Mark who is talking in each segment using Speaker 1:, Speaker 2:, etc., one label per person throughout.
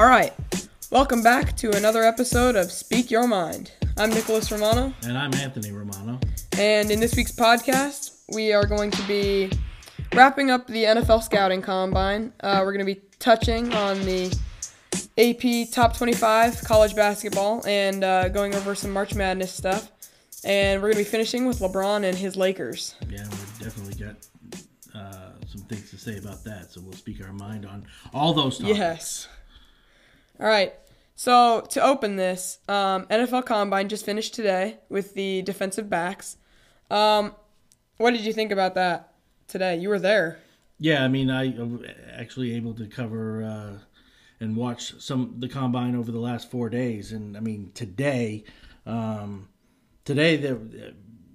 Speaker 1: All right. Welcome back to another episode of Speak Your Mind. I'm Nicholas Romano,
Speaker 2: And I'm Anthony Romano.
Speaker 1: and in this week's podcast, we are going to be wrapping up the NFL scouting combine. Uh, we're going to be touching on the AP Top 25 college basketball and uh, going over some March Madness stuff. And we're going to be finishing with LeBron and his Lakers.
Speaker 2: Yeah, we definitely got uh, some things to say about that. So we'll speak our mind on all those topics.
Speaker 1: Yes. All right. So to open this, um, NFL Combine just finished today with the defensive backs. Um, what did you think about that today? You were there.
Speaker 2: Yeah, I mean, I actually able to cover uh, and watch some the combine over the last four days, and I mean today, um, today there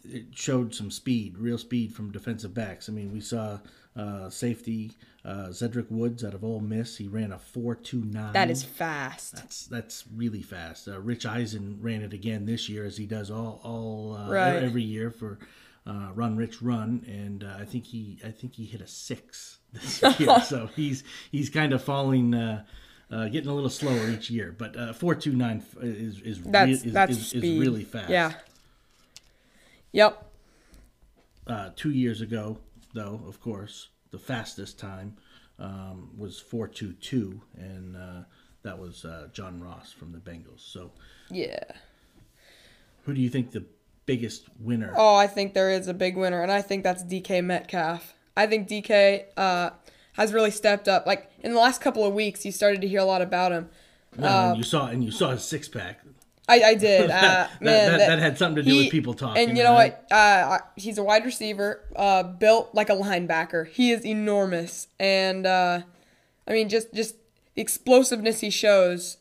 Speaker 2: it showed some speed, real speed from defensive backs. I mean, we saw uh, safety uh, Zedrick Woods out of Ole Miss. He ran a four two nine.
Speaker 1: That is fast.
Speaker 2: That's that's really fast. Uh, Rich Eisen ran it again this year, as he does all all uh,
Speaker 1: Right.
Speaker 2: every year for uh, Run Rich Run, and uh, I think he I think he hit a six this year. so he's he's kind of falling, uh, uh, getting a little slower each year. But uh, four two nine is is re-
Speaker 1: That's
Speaker 2: is,
Speaker 1: that's
Speaker 2: is, is really fast.
Speaker 1: Yeah. Yep.
Speaker 2: Uh, two years ago, though, of course, the fastest time um, was four two two, and uh, that was uh, John Ross from the Bengals. So.
Speaker 1: Yeah.
Speaker 2: Who do you think the biggest winner?
Speaker 1: Oh, I think there is a big winner, and I think that's DK Metcalf. I think DK uh, has really stepped up. Like in the last couple of weeks, you started to hear a lot about him.
Speaker 2: No, and you saw and you saw his six pack.
Speaker 1: I, I did. Uh,
Speaker 2: That-
Speaker 1: man,
Speaker 2: that- that had something to do with people talking,
Speaker 1: And you know
Speaker 2: right?
Speaker 1: what? Uh, he's a wide receiver, uh, built like a linebacker. He is enormous, and uh, I mean, just just the explosiveness he shows.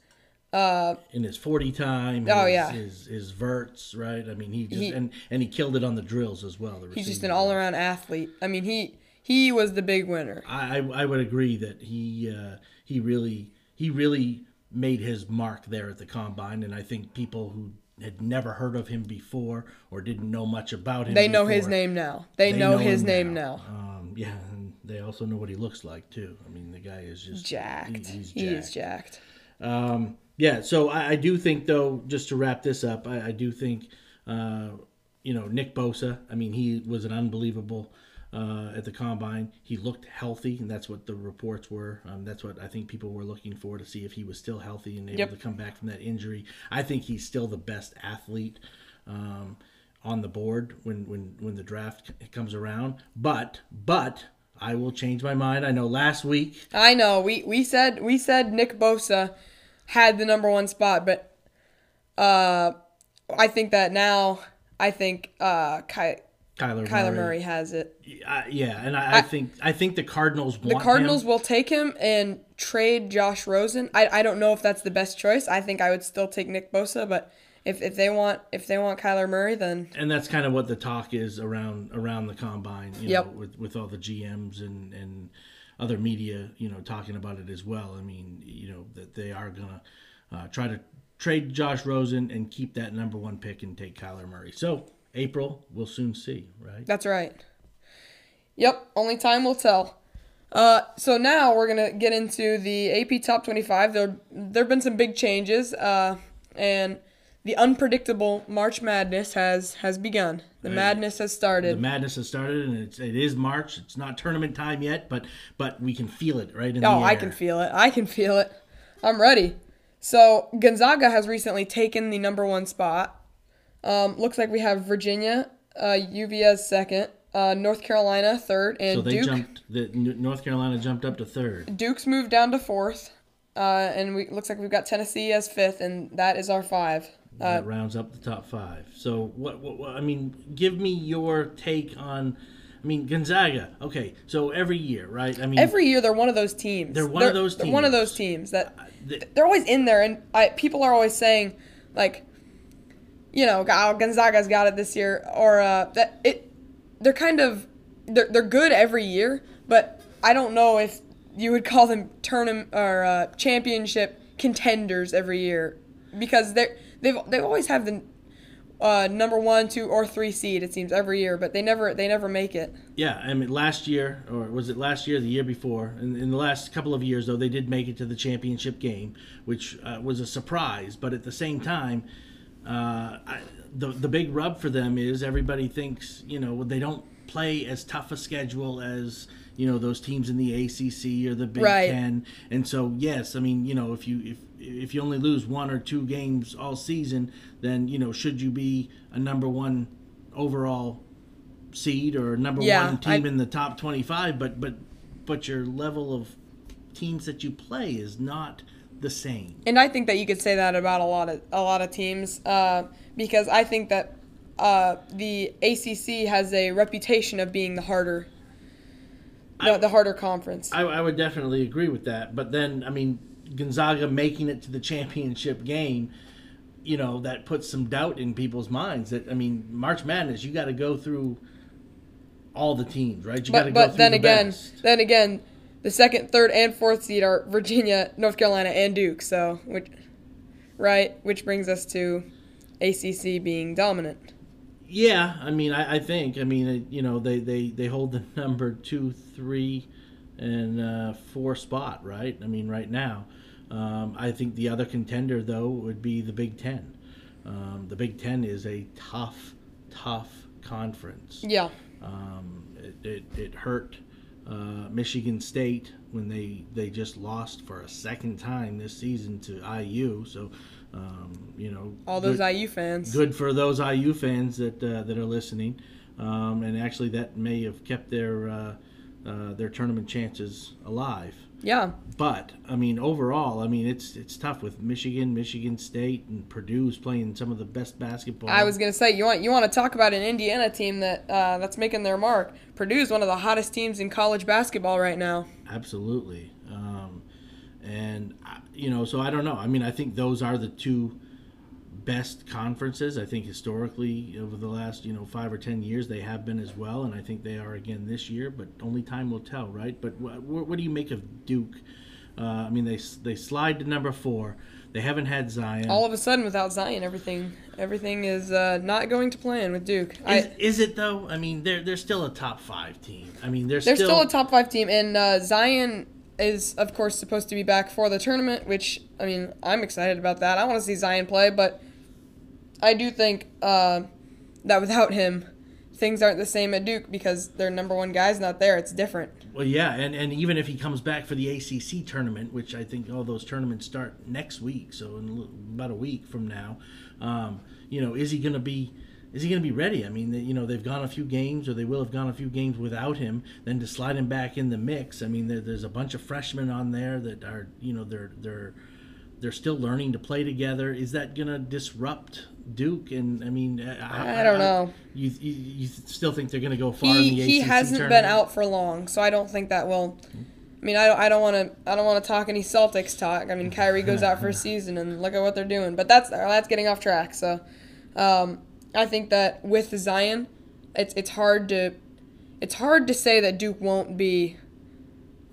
Speaker 1: Uh,
Speaker 2: in his forty time.
Speaker 1: Oh,
Speaker 2: his,
Speaker 1: yeah.
Speaker 2: his his verts, right? I mean, he just
Speaker 1: He-
Speaker 2: and and he killed it on the drills as well.
Speaker 1: he's just an all around athlete. I mean, he he was the big winner.
Speaker 2: I I I would agree that he uh, he really he really made his mark there at the combine, and I think people who had never heard of him before or didn't know much about him.
Speaker 1: They know his name now. They,
Speaker 2: they
Speaker 1: know, his name now.
Speaker 2: Um, yeah, and they also know what he looks like too. I mean, the guy is just
Speaker 1: Jacked.
Speaker 2: he- he's
Speaker 1: He is jacked.
Speaker 2: Um, yeah, so I, I do think, though, just to wrap this up, I, I do think, uh, you know, Nick Bosa. I mean, he was an unbelievable uh, at the combine. He looked healthy, and that's what the reports were. Um, that's what I think people were looking for to see if he was still healthy and able
Speaker 1: Yep.
Speaker 2: to come back from that injury. I think he's still the best athlete. Um, on the board when, when, when the draft comes around, but but I will change my mind. I know last week
Speaker 1: I know. We we said we said Nick Bosa had the number one spot, but uh, I think that now I think uh, Ky-
Speaker 2: Kyler
Speaker 1: Kyler Murray has it.
Speaker 2: Yeah, and I, I, think I think the Cardinals
Speaker 1: The Cardinals
Speaker 2: him.
Speaker 1: will take him and trade Josh Rosen. I, I don't know if that's the best choice. I think I would still take Nick Bosa, but if, if they want if they want Kyler Murray, then
Speaker 2: and that's kind of what the talk is around around the combine. You
Speaker 1: Yep.
Speaker 2: know, with with all the GMs and and other media, you know, talking about it as well. I mean, you know, that they are gonna uh, try to trade Josh Rosen and keep that number one pick and take Kyler Murray. So April, we'll soon see, right?
Speaker 1: That's right. Yep, only time will tell. Uh, so now we're gonna get into the AP Top 25. There there've been some big changes, uh, and the unpredictable March Madness has has begun. The madness has started.
Speaker 2: The madness has started, and it's it is March. It's not tournament time yet, but but we can feel it right in
Speaker 1: oh, I can feel it. I can feel it. I'm ready. So Gonzaga has recently taken the number one spot. Um, looks like we have Virginia, uh, UVA second, uh, North Carolina third, and
Speaker 2: So they
Speaker 1: Duke.
Speaker 2: jumped. The North Carolina jumped up to third.
Speaker 1: Duke's moved down to fourth, uh, and we looks like we've got Tennessee as fifth, and that is our five. Uh,
Speaker 2: that rounds up the top five. So what, what, what? I mean, give me your take on. I mean, Gonzaga. Okay, so every year, right? I mean,
Speaker 1: every year they're one of those teams.
Speaker 2: They're one of those
Speaker 1: They're one of those teams that
Speaker 2: th-
Speaker 1: they're always in there, and I, people are always saying like, you know, Gonzaga's got it this year, or uh, that it. They're kind of they're they're good every year, but I don't know if you would call them tournament or uh, championship contenders every year because they're they've they always have the uh, number one, two, or three seed. It seems every year, but they never they never make it.
Speaker 2: Yeah, I mean, last year, or was it last year, the year before? In, in the last couple of years, though, they did make it to the championship game, which uh, was a surprise. But at the same time, uh, I, the the big rub for them is everybody thinks you know they don't play as tough a schedule as you know those teams in the ACC or the Big
Speaker 1: Right.
Speaker 2: Ten, and so yes, I mean you know if you if if you only lose one or two games all season, then you know should you be a number one overall seed or number
Speaker 1: Yeah,
Speaker 2: one team
Speaker 1: I-
Speaker 2: in the top twenty five, but but but your level of teams that you play is not the same.
Speaker 1: And I think that you could say that about a lot of a lot of teams uh, because I think that uh, the ACC has a reputation of being the harder, the, the harder conference.
Speaker 2: I, I would definitely agree with that. But then, I mean, Gonzaga making it to the championship game, you know, that puts some doubt in people's minds. That I mean, March Madness, you got to go through all the teams, right? You got to
Speaker 1: but
Speaker 2: go
Speaker 1: but
Speaker 2: through
Speaker 1: then
Speaker 2: the
Speaker 1: again,
Speaker 2: best.
Speaker 1: then again, the second, third, and fourth seed are Virginia, North Carolina, and Duke. So which, right, which brings us to ACC being dominant.
Speaker 2: Yeah, I mean, I, I think, I mean, you know, they, they, they hold the number two, three, and uh, four spot, right? I mean, right now. Um, I think the other contender, though, would be the Big Ten. Um, the Big Ten is a tough, tough conference.
Speaker 1: Yeah,
Speaker 2: Um, it, it, it hurt uh, Michigan State when they, they just lost for a second time this season to IU. So, um, you know,
Speaker 1: all those
Speaker 2: good-
Speaker 1: IU fans.
Speaker 2: good for those IU fans that uh, that are listening, um, and actually that may have kept their uh, uh, their tournament chances alive.
Speaker 1: Yeah,
Speaker 2: But I mean, overall, I mean it's it's tough with Michigan, Michigan State, and Purdue's playing some of the best basketball.
Speaker 1: I was gonna say you want you want to talk about an Indiana team that uh, that's making their mark. Purdue's one of the hottest teams in college basketball right now.
Speaker 2: absolutely, um, and you know, so I don't know. I mean, I think those are the two best conferences. I think historically over the last you know five or ten years they have been as well, and I think they are again this year. But only time will tell, right? But wh- wh- what do you make of Duke? Uh, I mean, they they slide to number four. They haven't had Zion.
Speaker 1: All of a sudden, without Zion, everything everything is uh, not going to plan with Duke.
Speaker 2: is,
Speaker 1: I,
Speaker 2: is it though? I mean, they're they're still a top five team. I mean, they're,
Speaker 1: they're
Speaker 2: still,
Speaker 1: still a top five team, and uh, Zion is of course supposed to be back for the tournament. Which I mean, I'm excited about that. I want to see Zion play, but I do think uh, that without him, things aren't the same at Duke because their number one guy's not there. It's different.
Speaker 2: Well, yeah, and, and even if he comes back for the ACC tournament, which I think all those tournaments start next week, so in about a week from now, um, you know, is he going to be is he going to be ready? I mean, you know, they've gone a few games, or they will have gone a few games without him. Then to slide him back in the mix, I mean, there, there's a bunch of freshmen on there that are, you know, they're they're they're still learning to play together. Is that going to disrupt Duke? And I mean,
Speaker 1: I don't know.
Speaker 2: You, you you still think they're going to go far in
Speaker 1: he
Speaker 2: the ACC
Speaker 1: he hasn't been out for long, so I don't think that will. I mean, I don't, I don't want to I don't want to talk any Celtics talk. I mean, Kyrie goes out for a season, and look at what they're doing. But that's that's getting off track. So, um, I think that with Zion, it's it's hard to it's hard to say that Duke won't be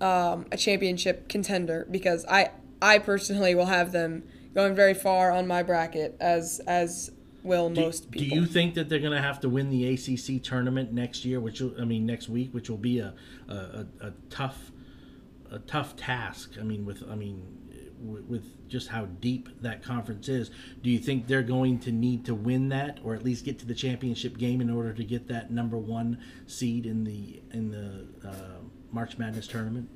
Speaker 1: um, a championship contender because I I personally will have them going very far on my bracket as as will
Speaker 2: Do,
Speaker 1: most people.
Speaker 2: do you think that they're going to have to win the ACC tournament next year? Which will, I mean, next week, which will be a a, a, a tough a tough task. I mean, with I mean, with, with just how deep that conference is, do you think they're going to need to win that, or at least get to the championship game in order to get that number one seed in the in the uh, March Madness tournament?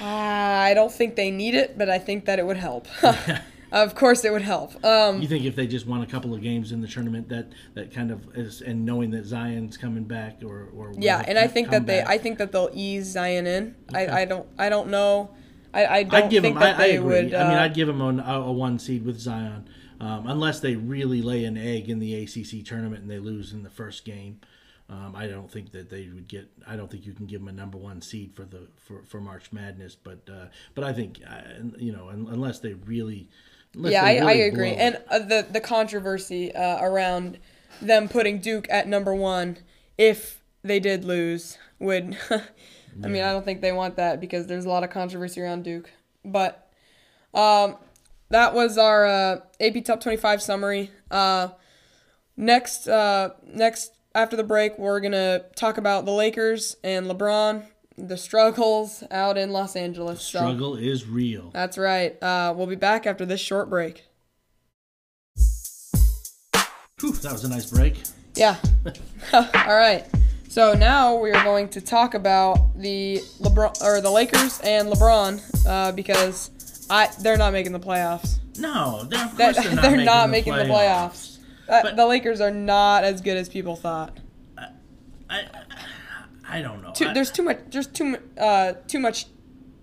Speaker 1: I don't think they need it, but I think that it would help. of course, it would help. Um,
Speaker 2: You think if they just won a couple of games in the tournament, that that kind of is, and knowing that Zion's coming back, or or
Speaker 1: yeah, and I think that they,
Speaker 2: back?
Speaker 1: I think that they'll ease Zion in.
Speaker 2: Okay.
Speaker 1: I, I don't, I don't know. I, I don't
Speaker 2: I'd give
Speaker 1: think
Speaker 2: him. I,
Speaker 1: that
Speaker 2: I
Speaker 1: they
Speaker 2: agree.
Speaker 1: would.
Speaker 2: I mean,
Speaker 1: uh,
Speaker 2: I'd give them a, a one seed with Zion, um, unless they really lay an egg in the ACC tournament and they lose in the first game. Um, I don't think that they would get. I don't think you can give them a number one seed for the for, for March Madness. But uh, but I think uh, you know un- unless they really. Unless
Speaker 1: yeah, I,
Speaker 2: they
Speaker 1: I
Speaker 2: really
Speaker 1: agree. And uh, the the controversy uh, around them putting Duke at number one if they did lose would. I mean, I don't think they want that because there's a lot of controversy around Duke. But um, that was our uh, AP Top 25 summary. Uh, next, uh, next after the break, we're gonna talk about the Lakers and LeBron, the struggles out in Los Angeles. So,
Speaker 2: Struggle is real.
Speaker 1: that's right. Uh, we'll be back after this short break.
Speaker 2: Whew, that was a nice break.
Speaker 1: Yeah. All right. So now we are going to talk about the LeBron or the Lakers and LeBron uh, because I they're not making the playoffs.
Speaker 2: No, they're, of
Speaker 1: That-
Speaker 2: course they're not,
Speaker 1: they're
Speaker 2: making,
Speaker 1: not
Speaker 2: the
Speaker 1: making the
Speaker 2: playoffs.
Speaker 1: Uh,
Speaker 2: But-
Speaker 1: the Lakers are not as good as people thought.
Speaker 2: I, I don't know.
Speaker 1: Too,
Speaker 2: I-
Speaker 1: there's too much. There's too uh, too much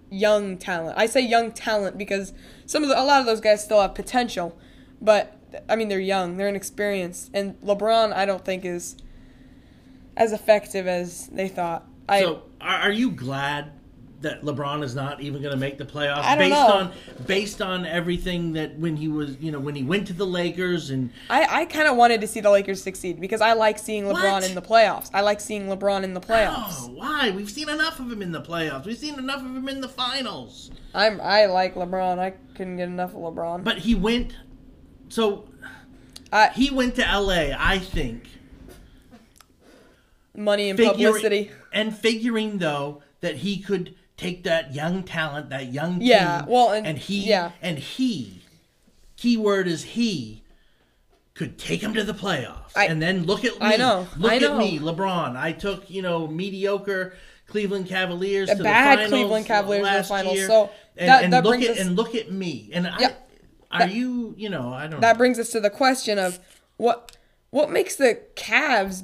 Speaker 1: young talent. I say young talent because some of the, a lot of those guys still have potential, but I mean they're young, they're inexperienced, and LeBron I don't think is as effective as they thought. I
Speaker 2: so, are, are you glad that LeBron is not even going to make the playoffs
Speaker 1: I don't
Speaker 2: based
Speaker 1: know.
Speaker 2: on based on everything that when he was, you know, when he went to the Lakers and
Speaker 1: I, I kind of wanted to see the Lakers succeed because I like seeing LeBron
Speaker 2: What?
Speaker 1: in the playoffs. I like seeing LeBron in the playoffs.
Speaker 2: oh, why? We've seen enough of him in the playoffs. We've seen enough of him in the finals.
Speaker 1: I'm I like LeBron. I couldn't get enough of LeBron.
Speaker 2: But he went so
Speaker 1: I,
Speaker 2: he went to LA, I think,
Speaker 1: money and
Speaker 2: figuring-
Speaker 1: publicity.
Speaker 2: and figuring though that he could take that young talent, that young
Speaker 1: Yeah,
Speaker 2: team,
Speaker 1: well, and-
Speaker 2: he
Speaker 1: yeah.
Speaker 2: and he, keyword is he, could take him to the playoffs,
Speaker 1: I-
Speaker 2: and then look at me,
Speaker 1: I know,
Speaker 2: look
Speaker 1: I
Speaker 2: at
Speaker 1: know.
Speaker 2: me, LeBron. I took you know mediocre Cleveland Cavaliers
Speaker 1: The
Speaker 2: to
Speaker 1: bad
Speaker 2: the finals
Speaker 1: Cleveland Cavaliers to the
Speaker 2: last
Speaker 1: finals,
Speaker 2: year,
Speaker 1: so
Speaker 2: and,
Speaker 1: that-
Speaker 2: and
Speaker 1: that
Speaker 2: look at
Speaker 1: us-
Speaker 2: and look at me, and I.
Speaker 1: Yep.
Speaker 2: Are you, you know, I don't
Speaker 1: that
Speaker 2: know.
Speaker 1: brings us to the question of what what makes the Cavs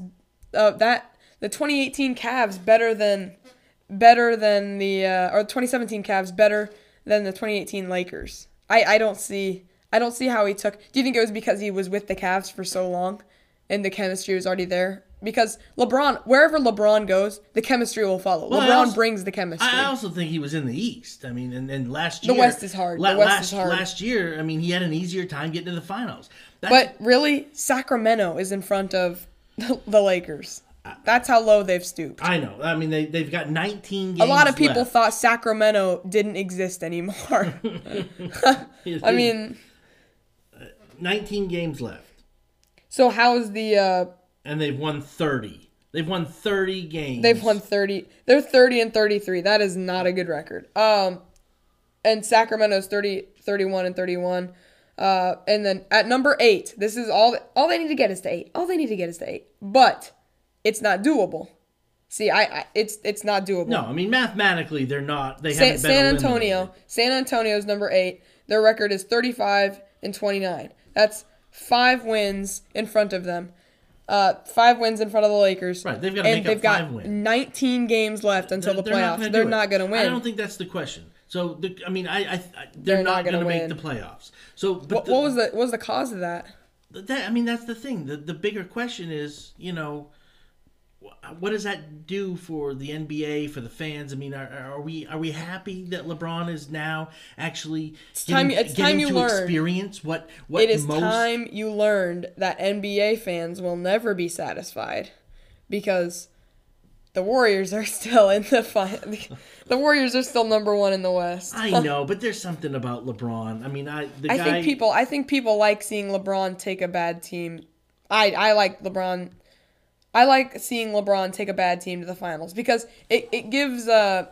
Speaker 1: uh, that the 2018 Cavs better than better than the uh, or 2017 Cavs better than the 2018 Lakers. I I don't see I don't see how he took. Do you think it was because he was with the Cavs for so long and the chemistry was already there? Because LeBron, wherever LeBron goes, the chemistry will follow.
Speaker 2: Well,
Speaker 1: LeBron
Speaker 2: also-
Speaker 1: brings the chemistry.
Speaker 2: I also think he was in the East. I mean, and, and last
Speaker 1: The West is hard. The West
Speaker 2: last,
Speaker 1: is hard.
Speaker 2: Last year, I mean, he had an easier time getting to the finals. That's,
Speaker 1: But really, Sacramento is in front of the Lakers. That's how low they've stooped.
Speaker 2: I know. I mean, they they've got 19 games.
Speaker 1: A lot of people
Speaker 2: left.
Speaker 1: thought Sacramento didn't exist anymore. I mean,
Speaker 2: 19 games left,
Speaker 1: so how's the uh
Speaker 2: and they've won 30. They've won 30 games.
Speaker 1: they've won 30. They're 30 and 33. That is not a good record. Um and Sacramento's 30 31 and 31. Uh and then at number 8, this is all all they need to get is to 8. All they need to get is to 8. But it's not doable. See, I, I it's it's not doable.
Speaker 2: No, I mean mathematically they're not. They
Speaker 1: San,
Speaker 2: haven't been
Speaker 1: San
Speaker 2: eliminated.
Speaker 1: Antonio. San Antonio's number eight. Their record is 35 and 29. That's five wins in front of them. Uh, five wins in front of the Lakers.
Speaker 2: Right, they've gotta
Speaker 1: and
Speaker 2: make
Speaker 1: they've got
Speaker 2: five wins.
Speaker 1: 19 games left until the
Speaker 2: They're not
Speaker 1: playoffs.
Speaker 2: gonna
Speaker 1: They're not going to win.
Speaker 2: I don't think that's the question. So, the, I mean, I, I, I they're,
Speaker 1: They're not
Speaker 2: not,
Speaker 1: gonna
Speaker 2: make the playoffs. So, but
Speaker 1: what,
Speaker 2: the,
Speaker 1: what was the what was the cause of that?
Speaker 2: That, I mean, that's the thing. The the bigger question is, you know, what does that do for the NBA for the fans? I mean, are, are we are we happy that LeBron is now actually
Speaker 1: time-
Speaker 2: getting,
Speaker 1: it's
Speaker 2: getting
Speaker 1: time you
Speaker 2: to
Speaker 1: learn.
Speaker 2: experience what what
Speaker 1: It is
Speaker 2: most
Speaker 1: time you learned that NBA fans will never be satisfied because the Warriors are still in the final. The Warriors are still number one in the West.
Speaker 2: I know, but there's something about LeBron. I mean, I the
Speaker 1: I
Speaker 2: guy.
Speaker 1: think people I think people like seeing LeBron take a bad team. I I like LeBron I like seeing LeBron take a bad team to the finals because it, it gives uh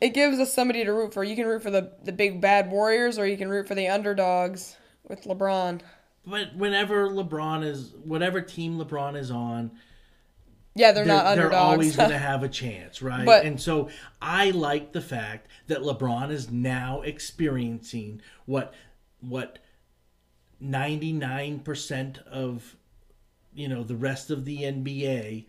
Speaker 1: it gives us somebody to root for. You can root for the, the big bad Warriors or you can root for the underdogs with LeBron.
Speaker 2: But whenever LeBron is, whatever team LeBron is on,
Speaker 1: Yeah, they're,
Speaker 2: they're,
Speaker 1: not
Speaker 2: they're always going to have a chance, right?
Speaker 1: But-
Speaker 2: and so I like the fact that LeBron is now experiencing what what ninety nine percent of you know the rest of the NBA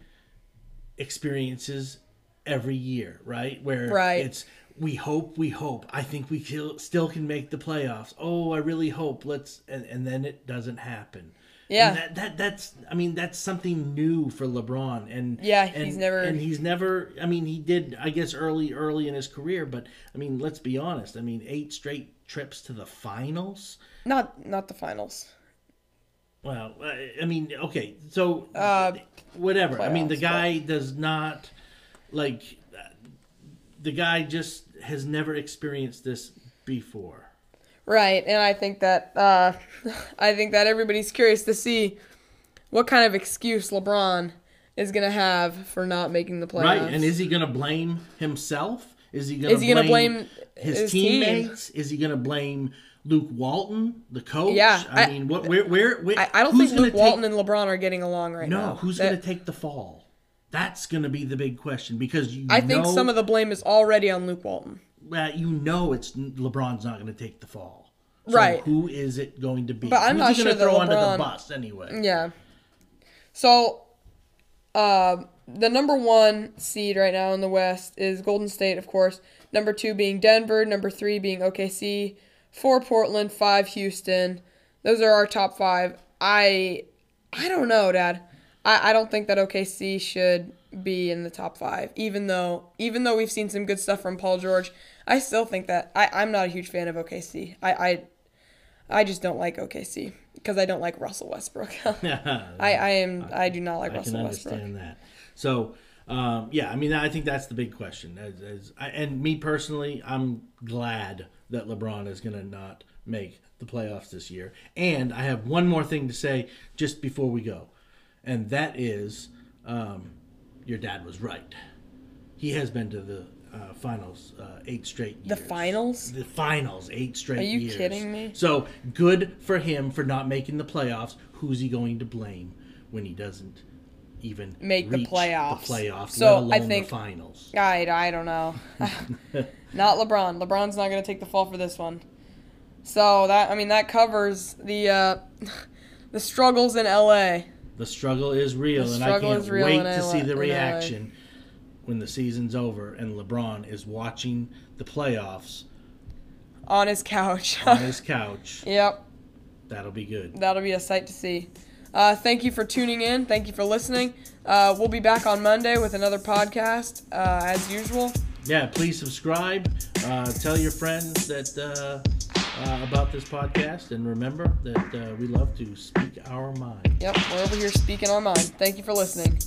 Speaker 2: experiences every year, right? Where
Speaker 1: Right.
Speaker 2: it's we hope, we hope. I think we still still can make the playoffs. Oh, I really hope. Let's and, and then it doesn't happen.
Speaker 1: Yeah.
Speaker 2: And that, that that's I mean that's something new for LeBron and
Speaker 1: Yeah,
Speaker 2: and,
Speaker 1: he's never-
Speaker 2: and he's never I mean he did I guess early early in his career but I mean let's be honest I mean eight straight trips to the finals
Speaker 1: not not the finals.
Speaker 2: Well I, I mean okay so
Speaker 1: Uh,
Speaker 2: whatever I mean the
Speaker 1: playoffs,
Speaker 2: guy does not like the guy just has never experienced this before
Speaker 1: Right, and I think that uh, I think that everybody's curious to see what kind of excuse LeBron is gonna have for not making the playoffs.
Speaker 2: Right, and is he going to blame himself? Is he going
Speaker 1: he gonna blame
Speaker 2: his,
Speaker 1: his team?
Speaker 2: teammates? Is he going to blame Luke Walton, the coach?
Speaker 1: Yeah,
Speaker 2: I,
Speaker 1: I-
Speaker 2: mean, what? Where? Where? where
Speaker 1: I, I don't think Luke
Speaker 2: take-
Speaker 1: Walton and LeBron are getting along right
Speaker 2: No,
Speaker 1: now.
Speaker 2: No.
Speaker 1: Who's
Speaker 2: going to take the fall? That's going to be the big question because you.
Speaker 1: I think some of the blame is already on Luke Walton.
Speaker 2: well, you know it's LeBron's not going to take the fall. So
Speaker 1: Right.
Speaker 2: Who is it going to be?
Speaker 1: But I'm
Speaker 2: Who's
Speaker 1: not sure
Speaker 2: throw under the bus anyway.
Speaker 1: Yeah. So, uh, the number one seed right now in the West is Golden State, of course. Number two being Denver. Number three being OKC. Four Portland. Five Houston. Those are our top five. I, I don't know, Dad. I, I don't think that OKC should be in the top five. Even though, even though we've seen some good stuff from Paul George, I still think that I, I'm not a huge fan of OKC. I, I, I just don't like OKC because I don't like Russell Westbrook. I, I am I do not like
Speaker 2: I
Speaker 1: Russell
Speaker 2: can
Speaker 1: Westbrook.
Speaker 2: understand that. So, um, yeah, I mean, I think that's the big question. As, as I, and me personally, I'm glad that LeBron is going to not make the playoffs this year. And I have one more thing to say just before we go, and that is, um, your dad was right. He has been to the uh, finals uh, eight straight
Speaker 1: The
Speaker 2: years.
Speaker 1: finals?
Speaker 2: The finals, eight straight
Speaker 1: Are you
Speaker 2: years.
Speaker 1: kidding me?
Speaker 2: So good for him for not making the playoffs. Who's he going to blame when he doesn't even
Speaker 1: Make the playoffs.
Speaker 2: The playoffs,
Speaker 1: So,
Speaker 2: let alone
Speaker 1: I think-
Speaker 2: the finals.
Speaker 1: I, I don't know. not LeBron. LeBron's not going to take the fall for this one. So that I mean that covers the uh, the struggles in LA.
Speaker 2: The struggle is real,
Speaker 1: The
Speaker 2: and I can't wait to
Speaker 1: LA
Speaker 2: see the reaction when the season's over and LeBron is watching the playoffs
Speaker 1: On his couch.
Speaker 2: on his couch.
Speaker 1: yep,
Speaker 2: That'll be good.
Speaker 1: that'll be a sight to see. Uh, thank you for tuning in. Thank you for listening. Uh, we'll be back on Monday with another podcast uh, as usual.
Speaker 2: Yeah, please subscribe. Uh, tell your friends that uh, uh, about this podcast, and remember that uh, we love to speak our mind.
Speaker 1: Yep, we're over here speaking our mind. Thank you for listening.